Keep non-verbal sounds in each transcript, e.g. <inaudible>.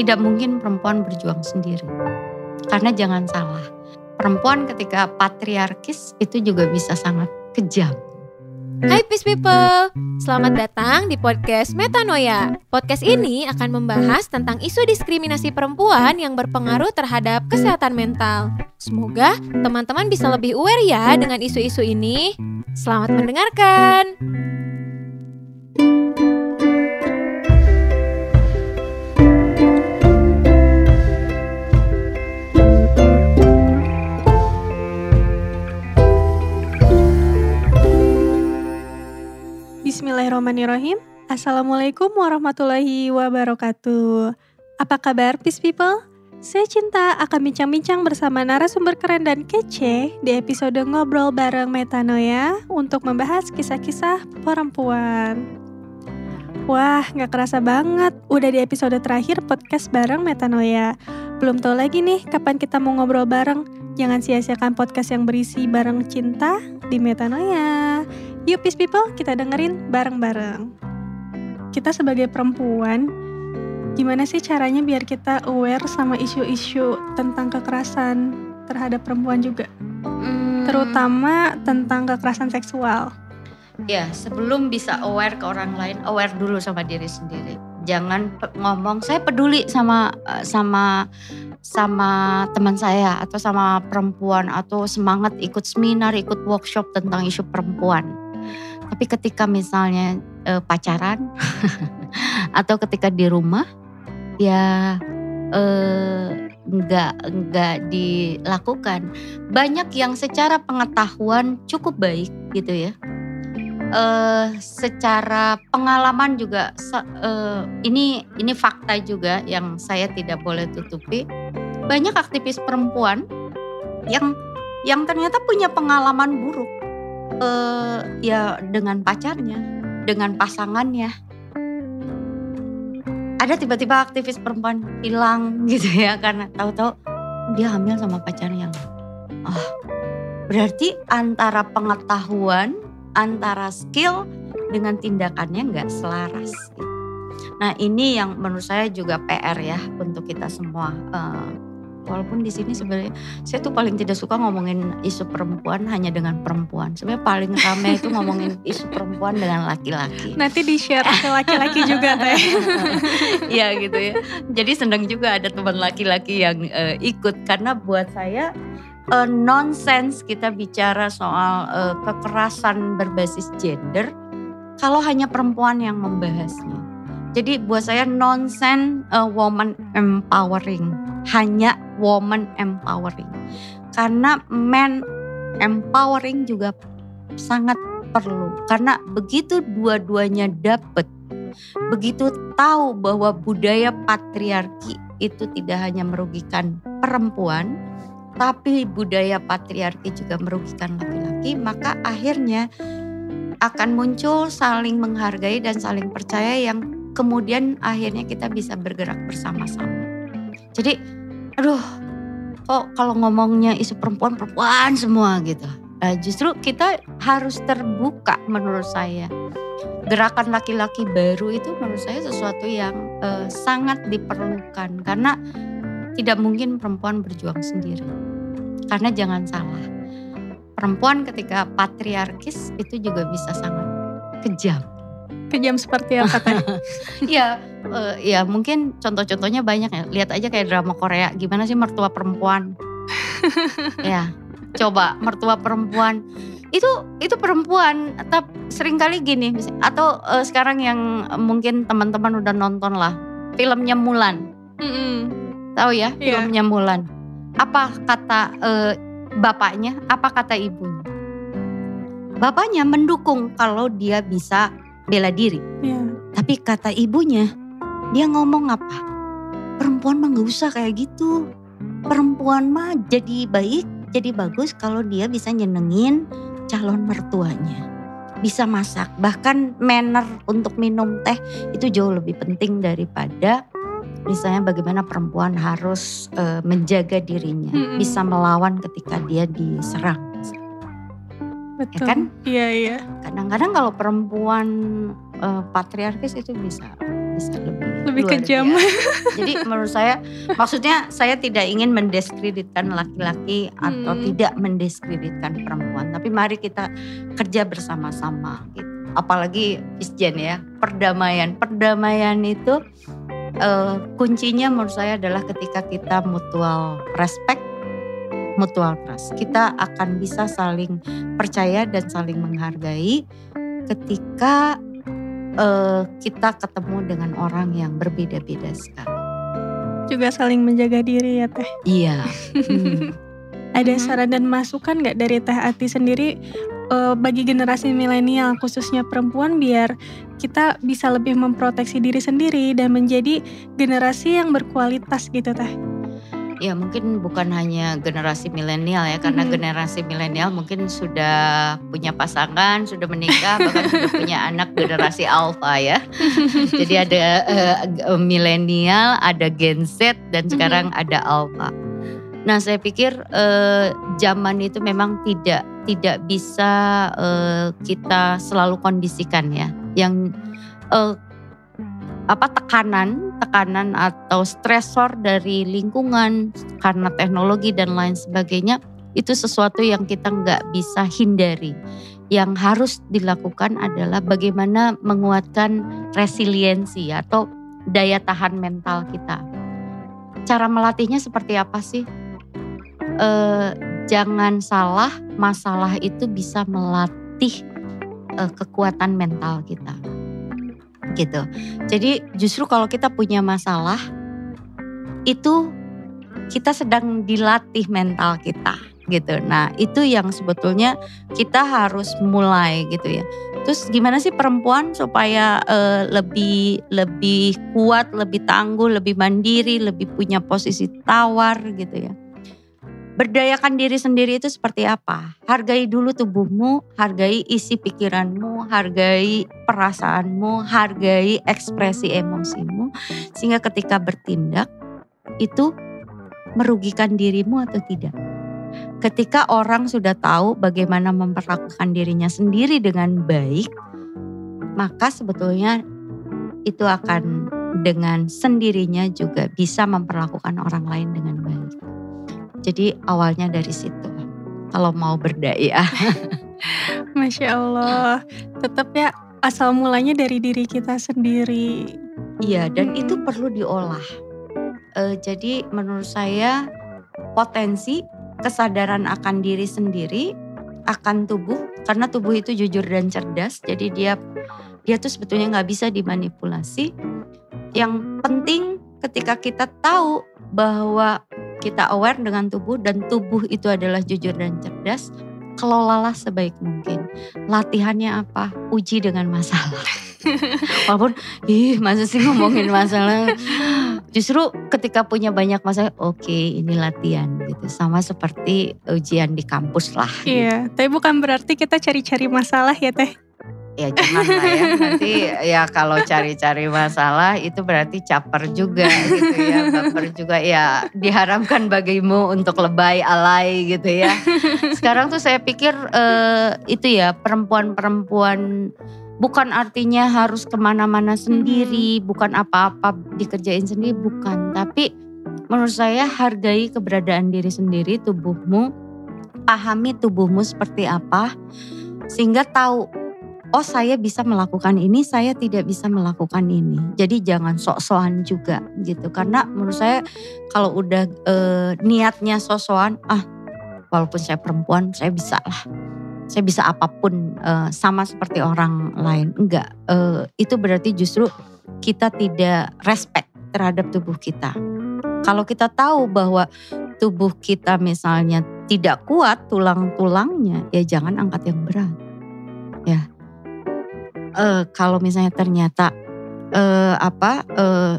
tidak mungkin perempuan berjuang sendiri. Karena jangan salah, perempuan ketika patriarkis itu juga bisa sangat kejam. Hai Peace People, selamat datang di podcast Metanoia. Podcast ini akan membahas tentang isu diskriminasi perempuan yang berpengaruh terhadap kesehatan mental. Semoga teman-teman bisa lebih aware ya dengan isu-isu ini. Selamat mendengarkan. Bismillahirrahmanirrahim. Assalamualaikum warahmatullahi wabarakatuh. Apa kabar Peace People? Saya Cinta akan bincang-bincang bersama narasumber keren dan kece di episode Ngobrol Bareng Metanoia untuk membahas kisah-kisah perempuan. Wah, nggak kerasa banget. Udah di episode terakhir podcast bareng Metanoia. Belum tahu lagi nih kapan kita mau ngobrol bareng. Jangan sia-siakan podcast yang berisi bareng cinta di Metanoia. Yuk Peace People, kita dengerin bareng-bareng. Kita sebagai perempuan, gimana sih caranya biar kita aware sama isu-isu tentang kekerasan terhadap perempuan juga? Hmm, Terutama tentang kekerasan seksual. ya sebelum bisa aware ke orang lain, aware dulu sama diri sendiri. Jangan ngomong saya peduli sama eh, sama sama teman saya atau sama perempuan atau semangat ikut seminar, ikut workshop tentang isu perempuan. Tapi ketika misalnya eh, pacaran <laughs> atau ketika di rumah ya eh, nggak nggak dilakukan. Banyak yang secara pengetahuan cukup baik gitu ya. Eh, secara pengalaman juga eh, ini ini fakta juga yang saya tidak boleh tutupi. Banyak aktivis perempuan yang yang ternyata punya pengalaman buruk eh ya dengan pacarnya, dengan pasangannya. Ada tiba-tiba aktivis perempuan hilang <laughs> gitu ya karena tahu-tahu dia hamil sama pacarnya. Oh, berarti antara pengetahuan, antara skill dengan tindakannya nggak selaras. gitu. Nah ini yang menurut saya juga PR ya untuk kita semua. Eh, walaupun di sini sebenarnya saya tuh paling tidak suka ngomongin isu perempuan hanya dengan perempuan. Sebenarnya paling ramai itu ngomongin isu perempuan dengan laki-laki. Nanti di-share ke laki-laki juga <laughs> teh. Iya gitu ya. Jadi senang juga ada teman laki-laki yang eh, ikut karena buat saya eh, nonsense kita bicara soal eh, kekerasan berbasis gender kalau hanya perempuan yang membahasnya. Jadi buat saya nonsense eh, woman empowering, hanya woman empowering. Karena man empowering juga sangat perlu karena begitu dua-duanya dapet begitu tahu bahwa budaya patriarki itu tidak hanya merugikan perempuan, tapi budaya patriarki juga merugikan laki-laki, maka akhirnya akan muncul saling menghargai dan saling percaya yang kemudian akhirnya kita bisa bergerak bersama-sama. Jadi, aduh, kok kalau ngomongnya isu perempuan-perempuan semua gitu. Nah, justru kita harus terbuka menurut saya gerakan laki-laki baru itu menurut saya sesuatu yang eh, sangat diperlukan karena tidak mungkin perempuan berjuang sendiri. Karena jangan salah, perempuan ketika patriarkis itu juga bisa sangat kejam. Kejam seperti apa teh? <laughs> Iya, eh, ya mungkin contoh-contohnya banyak ya. Lihat aja kayak drama Korea, gimana sih mertua perempuan? <laughs> ya, coba mertua perempuan itu itu perempuan, tapi sering kali gini, mis- atau eh, sekarang yang mungkin teman-teman udah nonton lah, filmnya Mulan, Mm-mm. tahu ya Iya. filmnya Mulan? Apa kata eh, bapaknya? Apa kata ibunya? Bapaknya mendukung kalau dia bisa bela diri. Iya. Tapi kata ibunya, dia ngomong apa? Perempuan mah gak usah kayak gitu. Perempuan mah jadi baik, jadi bagus kalau dia bisa nyenengin calon mertuanya. Bisa masak, bahkan manner untuk minum teh itu jauh lebih penting daripada misalnya bagaimana perempuan harus eh, menjaga dirinya, Mm-mm. bisa melawan ketika dia diserang. Betul. kan? Iya iya. Kadang-kadang kalau perempuan eh, patriarkis itu bisa bisa lebih Lebih kejam. biasa. <laughs> Jadi menurut saya maksudnya saya tidak ingin mendiskreditkan laki-laki atau Hmm. tidak mendiskreditkan perempuan, tapi mari kita kerja bersama-sama gitu. Apalagi Isjen ya, perdamaian. Perdamaian itu eh, kuncinya menurut saya adalah ketika kita mutual respect, mutual trust. Kita akan bisa saling percaya dan saling menghargai ketika eh, kita ketemu dengan orang yang berbeda-beda sekali. Juga saling menjaga diri ya teh. Iya. Hmm. <laughs> Ada Mhm. saran dan masukan nggak dari Teh Ati sendiri eh, bagi generasi milenial khususnya perempuan biar kita bisa lebih memproteksi diri sendiri dan menjadi generasi yang berkualitas gitu Teh. Ya mungkin bukan hanya generasi milenial ya, karena Mhm. generasi milenial mungkin sudah punya pasangan, sudah menikah, bahkan sudah <laughs> punya anak generasi alpha ya. Jadi ada eh, milenial, ada Gen Z, dan sekarang ada alpha. Nah saya pikir eh, zaman itu memang tidak tidak bisa eh, kita selalu kondisikan ya, yang eh, apa tekanan tekanan atau stresor dari lingkungan karena teknologi dan lain sebagainya itu sesuatu yang kita nggak bisa hindari. Yang harus dilakukan adalah bagaimana menguatkan resiliensi atau daya tahan mental kita. Cara melatihnya seperti apa sih? Eh, jangan salah, masalah itu bisa melatih eh, kekuatan mental kita gitu. Jadi justru kalau kita punya masalah itu kita sedang dilatih mental kita gitu. Nah, itu yang sebetulnya kita harus mulai gitu ya. Terus gimana sih perempuan supaya eh, lebih lebih kuat, lebih tangguh, lebih mandiri, lebih punya posisi tawar gitu ya. Berdayakan diri sendiri itu seperti apa? Hargai dulu tubuhmu, hargai isi pikiranmu, hargai perasaanmu, hargai ekspresi emosimu, sehingga ketika bertindak itu merugikan dirimu atau tidak. Ketika orang sudah tahu bagaimana memperlakukan dirinya sendiri dengan baik, maka sebetulnya itu akan dengan sendirinya juga bisa memperlakukan orang lain dengan baik. Jadi awalnya dari situ. Kalau mau berdaya. <laughs> Masya Allah. Tetap ya asal mulanya dari diri kita sendiri. Iya, dan Mm-mm. itu perlu diolah. Eh, jadi menurut saya potensi kesadaran akan diri sendiri, akan tubuh, karena tubuh itu jujur dan cerdas. Jadi dia dia tuh sebetulnya nggak bisa dimanipulasi. Yang penting ketika kita tahu bahwa kita aware dengan tubuh dan tubuh itu adalah jujur dan cerdas, kelolalah sebaik mungkin. Latihannya apa? Uji dengan masalah. <laughs> Walaupun, ih masa sih ngomongin masalah. Justru ketika punya banyak masalah, oke ini latihan gitu. Sama seperti ujian di kampus lah. gitu. Iya, tapi bukan berarti kita cari-cari masalah ya teh. Ya jangan lah ya. Nanti ya kalau cari-cari masalah itu berarti caper juga gitu ya. Baper juga ya diharamkan bagimu untuk lebay alay gitu ya. Sekarang tuh saya pikir eh, itu ya perempuan-perempuan bukan artinya harus ke mana-mana sendiri, bukan apa-apa dikerjain sendiri, bukan. Tapi menurut saya hargai keberadaan diri sendiri, tubuhmu, pahami tubuhmu seperti apa, sehingga tahu oh saya bisa melakukan ini, saya tidak bisa melakukan ini. Jadi jangan sok-sokan juga gitu. Karena menurut saya kalau udah eh, niatnya sok-sokan, ah walaupun saya perempuan saya bisa lah. Saya bisa apa pun eh, sama seperti orang lain. Enggak, eh, itu berarti justru kita tidak respect terhadap tubuh kita. Kalau kita tahu bahwa tubuh kita misalnya tidak kuat tulang-tulangnya, ya jangan angkat yang berat. Ya, eh, kalau misalnya ternyata eh, apa eh,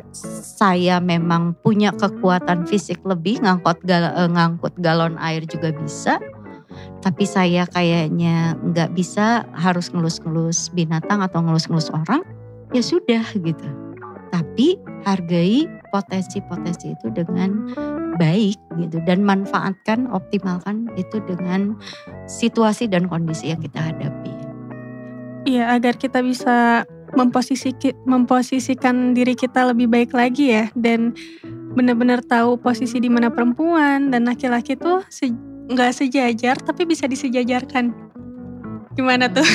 saya memang punya kekuatan fisik lebih ngangkut gal- eh, ngangkut galon air juga bisa tapi saya kayaknya nggak bisa harus ngelus-ngelus binatang atau ngelus-ngelus orang ya sudah gitu. Tapi hargai potensi-potensi itu dengan baik gitu. Dan manfaatkan optimalkan itu dengan situasi dan kondisi yang kita hadapi Iya, agar kita bisa memposisi memposisikan diri kita lebih baik lagi ya dan benar-benar tahu posisi di mana perempuan dan laki-laki tuh nggak se sejajar tapi bisa disejajarkan. Gimana tuh? <laughs>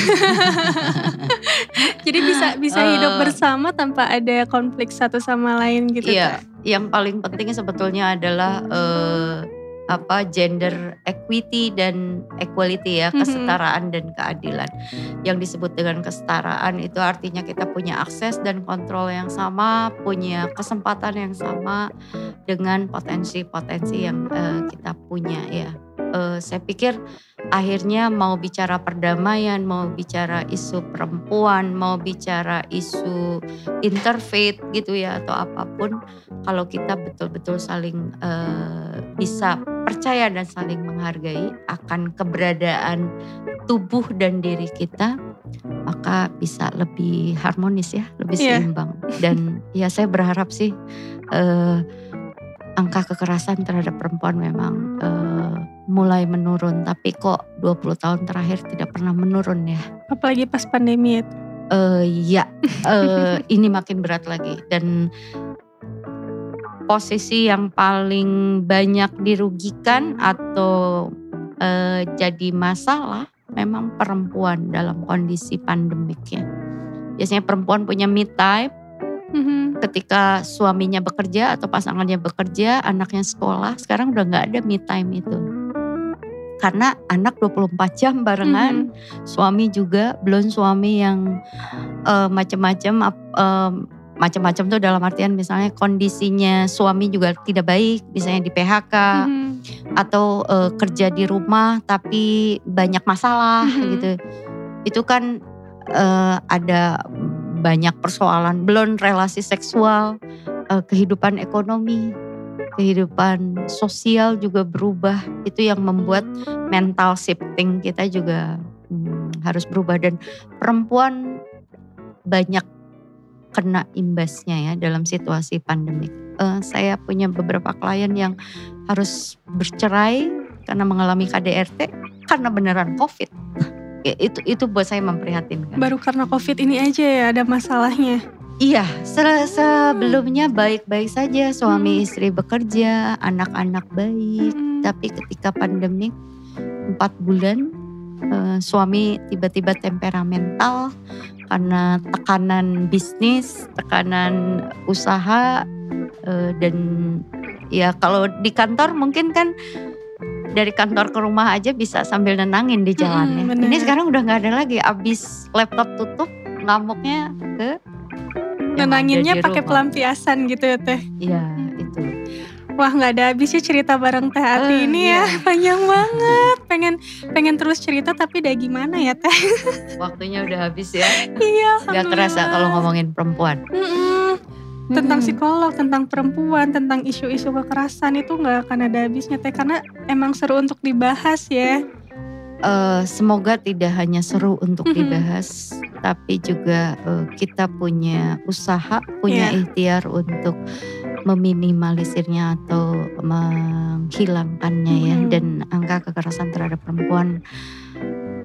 Jadi bisa bisa uh, hidup bersama tanpa ada konflik satu sama lain gitu iya yang paling penting sebetulnya adalah uh, apa gender equity dan equality ya, mm-hmm. kesetaraan dan keadilan. Yang disebut dengan kesetaraan itu artinya kita punya akses dan kontrol yang sama, punya kesempatan yang sama dengan potensi-potensi yang uh, kita punya ya. Uh, saya pikir akhirnya mau bicara perdamaian, mau bicara isu perempuan, mau bicara isu interfaith gitu ya atau apa pun, kalau kita betul-betul saling uh, bisa percaya dan saling menghargai akan keberadaan tubuh dan diri kita, maka bisa lebih harmonis ya, lebih yeah. seimbang. Dan ya saya berharap sih uh, angka kekerasan terhadap perempuan memang uh, mulai menurun tapi kok 20 tahun terakhir tidak pernah menurun ya. Apalagi pas pandemi itu. Uh, ya, uh, <laughs> ini makin berat lagi dan posisi yang paling banyak dirugikan atau uh, jadi masalah memang perempuan dalam kondisi pandemik ya. Biasanya perempuan punya me time mm-hmm. ketika suaminya bekerja atau pasangannya bekerja, anaknya sekolah. Sekarang udah nggak ada me time itu karena anak 24 jam barengan, hmm. suami juga belum suami yang uh, macam-macam uh, macam-macam tuh dalam artian misalnya kondisinya suami juga tidak baik, misalnya di PHK hmm. atau uh, kerja di rumah tapi banyak masalah hmm. gitu. Itu kan uh, ada banyak persoalan, belum relasi seksual, uh, kehidupan ekonomi kehidupan sosial juga berubah. Itu yang membuat mental shifting kita juga hmm, harus berubah dan perempuan banyak kena imbasnya ya dalam situasi pandemik. Uh, saya punya beberapa klien yang harus bercerai karena mengalami KDRT karena beneran COVID. Itu itu buat saya memprihatinkan. Baru karena COVID ini aja ya ada masalahnya. Iya, se sebelumnya baik-baik saja suami hmm. istri bekerja, anak-anak baik. Hmm. Tapi ketika pandemik empat bulan, uh, suami tiba-tiba temperamental karena tekanan bisnis, tekanan usaha, uh, dan ya kalau di kantor mungkin kan dari kantor ke rumah aja bisa sambil nenangin di jalannya. Hmm, Ini sekarang udah nggak ada lagi, abis laptop tutup ngamuknya ke nenanginnya pakai pelampiasan gitu ya teh iya itu Wah nggak ada habisnya cerita bareng Teh Ati uh, ini ya. iya. ya <laughs> panjang banget. Pengen pengen terus cerita tapi udah gimana ya Teh? <laughs> Waktunya udah habis ya. iya. Gak terasa kalau ngomongin perempuan. Mm -mm. Tentang psikolog, tentang perempuan, tentang isu-isu kekerasan itu nggak akan ada habisnya Teh karena emang seru untuk dibahas ya uh, semoga tidak hanya seru untuk dibahas, tapi juga uh, kita punya usaha, punya yeah. ikhtiar untuk meminimalisirnya atau menghilangkannya mm. ya, dan angka kekerasan terhadap perempuan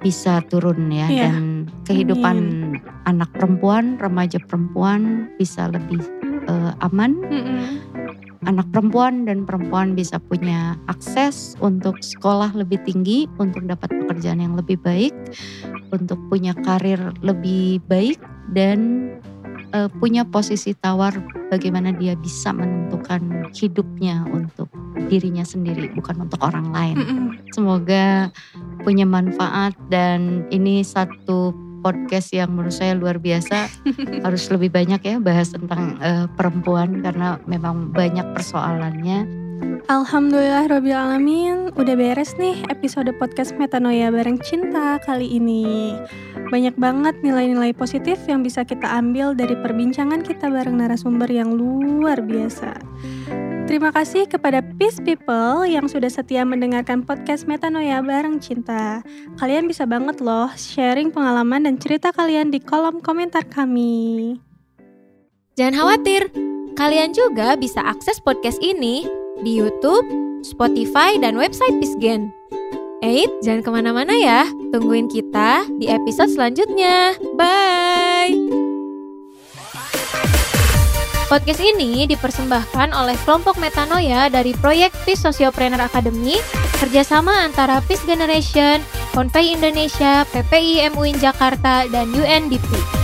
bisa turun ya, yeah. dan kehidupan Amin. anak perempuan, remaja perempuan bisa lebih uh, aman. Mm -mm anak perempuan dan perempuan bisa punya akses untuk sekolah lebih tinggi, untuk dapat pekerjaan yang lebih baik, untuk punya karir lebih baik dan uh, punya posisi tawar bagaimana dia bisa menentukan hidupnya untuk dirinya sendiri bukan untuk orang lain. Semoga punya manfaat dan ini satu podcast yang menurut saya luar biasa. <laughs> Harus lebih banyak ya bahas tentang uh, perempuan karena memang banyak persoalannya. Alhamdulillah Robil Alamin. Udah beres nih episode podcast Metanoia bareng Cinta kali ini. Banyak banget nilai-nilai positif yang bisa kita ambil dari perbincangan kita bareng narasumber yang luar biasa Terima kasih kepada Peace People yang sudah setia mendengarkan podcast Metanoia bareng Cinta. Kalian bisa banget loh sharing pengalaman dan cerita kalian di kolom komentar kami. Jangan khawatir, kalian juga bisa akses podcast ini di YouTube, Spotify, dan website Pisgen. Eits, jangan ke mana-mana ya. Tungguin kita di episode selanjutnya. Bye! Podcast ini dipersembahkan oleh kelompok Metanoia dari proyek Peace Sociopreneur Academy, kerjasama antara Peace Generation, Konvei Indonesia, PPI MUIN Jakarta, dan UNDP.